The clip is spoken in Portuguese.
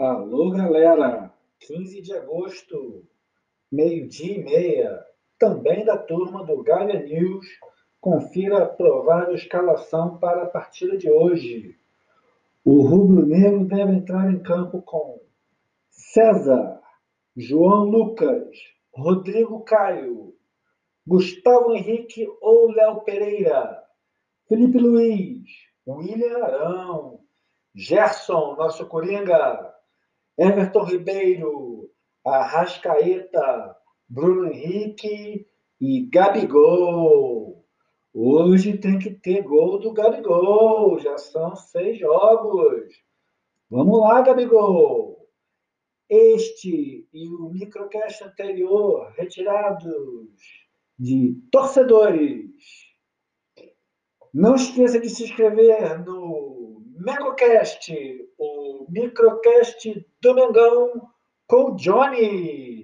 Alô, galera! 15 de agosto, meio-dia e meia, também da turma do Galha News. Confira a provável escalação para a partida de hoje. O rubro-negro deve entrar em campo com César, João Lucas, Rodrigo Caio, Gustavo Henrique ou Léo Pereira, Felipe Luiz, William Arão, Gerson, nosso Coringa, Everton Ribeiro, Arrascaeta, Bruno Henrique e Gabigol. Hoje tem que ter gol do Gabigol. Já são seis jogos. Vamos lá, Gabigol. Este e o microcast anterior retirados de torcedores. Não esqueça de se inscrever no Megocast, o microcast do Mengão com Johnny.